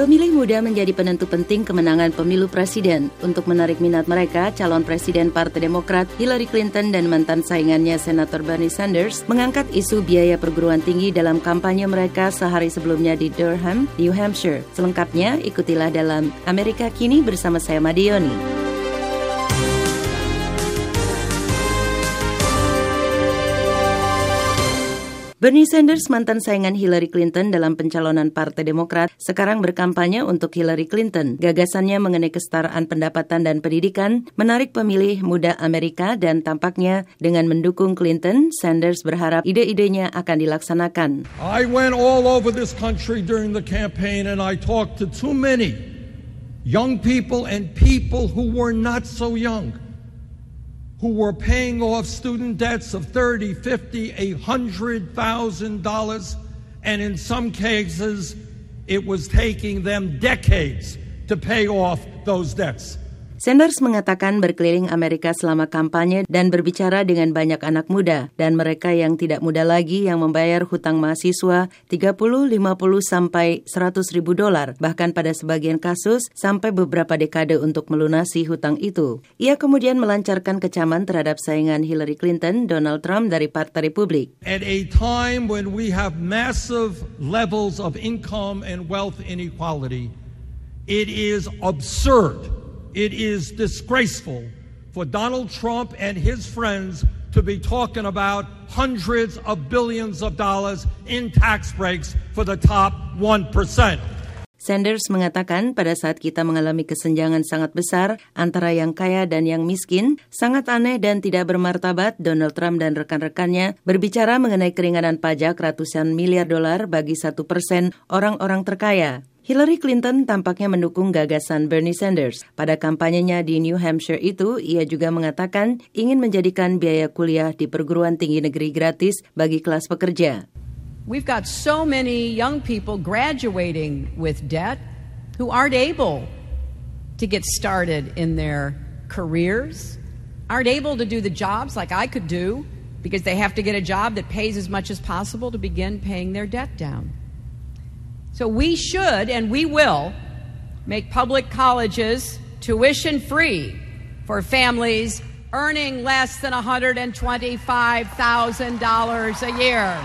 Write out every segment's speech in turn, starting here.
Pemilih muda menjadi penentu penting kemenangan pemilu presiden. Untuk menarik minat mereka, calon presiden Partai Demokrat Hillary Clinton dan mantan saingannya Senator Bernie Sanders mengangkat isu biaya perguruan tinggi dalam kampanye mereka sehari sebelumnya di Durham, New Hampshire. Selengkapnya, ikutilah dalam Amerika Kini bersama saya Madioni. Bernie Sanders, mantan saingan Hillary Clinton dalam pencalonan Partai Demokrat, sekarang berkampanye untuk Hillary Clinton. Gagasannya mengenai kesetaraan pendapatan dan pendidikan menarik pemilih muda Amerika dan tampaknya dengan mendukung Clinton, Sanders berharap ide-idenya akan dilaksanakan. I went all over this country during the campaign and I talked to too many young people and people who were not so young. Who were paying off student debts of 30, 50, $100,000, and in some cases, it was taking them decades to pay off those debts. Sanders mengatakan berkeliling Amerika selama kampanye dan berbicara dengan banyak anak muda dan mereka yang tidak muda lagi yang membayar hutang mahasiswa 30, 50 sampai 100 ribu dolar, bahkan pada sebagian kasus sampai beberapa dekade untuk melunasi hutang itu. Ia kemudian melancarkan kecaman terhadap saingan Hillary Clinton, Donald Trump dari Partai Republik. At a time when we have massive levels of income and wealth inequality, it is absurd It is disgraceful for Donald Trump and his friends to be talking about hundreds of billions of dollars in tax breaks for the top 1%. Sanders mengatakan pada saat kita mengalami kesenjangan sangat besar antara yang kaya dan yang miskin, sangat aneh dan tidak bermartabat Donald Trump dan rekan-rekannya berbicara mengenai keringanan pajak ratusan miliar dolar bagi satu persen orang-orang terkaya. Hillary Clinton tampaknya mendukung gagasan Bernie Sanders. Pada kampanyenya di New Hampshire itu, ia juga mengatakan ingin menjadikan biaya kuliah di perguruan tinggi negeri gratis bagi kelas pekerja. We've got so many young people graduating with debt who aren't able to get started in their careers, aren't able to do the jobs like I could do because they have to get a job that pays as much as possible to begin paying their debt down. So we should and we will make public colleges tuition free for families earning less than $125,000 a year.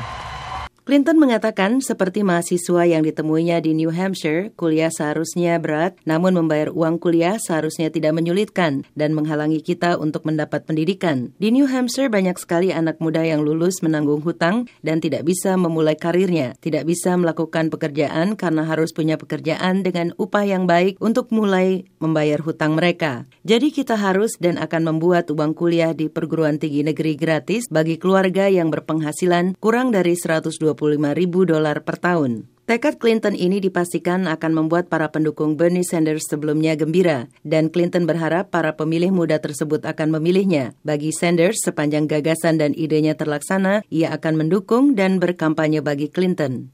Clinton mengatakan seperti mahasiswa yang ditemuinya di New Hampshire, kuliah seharusnya berat, namun membayar uang kuliah seharusnya tidak menyulitkan dan menghalangi kita untuk mendapat pendidikan. Di New Hampshire banyak sekali anak muda yang lulus menanggung hutang dan tidak bisa memulai karirnya, tidak bisa melakukan pekerjaan karena harus punya pekerjaan dengan upah yang baik untuk mulai membayar hutang mereka. Jadi kita harus dan akan membuat uang kuliah di perguruan tinggi negeri gratis bagi keluarga yang berpenghasilan kurang dari 120 ribu dolar per tahun. Tekad Clinton ini dipastikan akan membuat para pendukung Bernie Sanders sebelumnya gembira, dan Clinton berharap para pemilih muda tersebut akan memilihnya. Bagi Sanders, sepanjang gagasan dan idenya terlaksana, ia akan mendukung dan berkampanye bagi Clinton.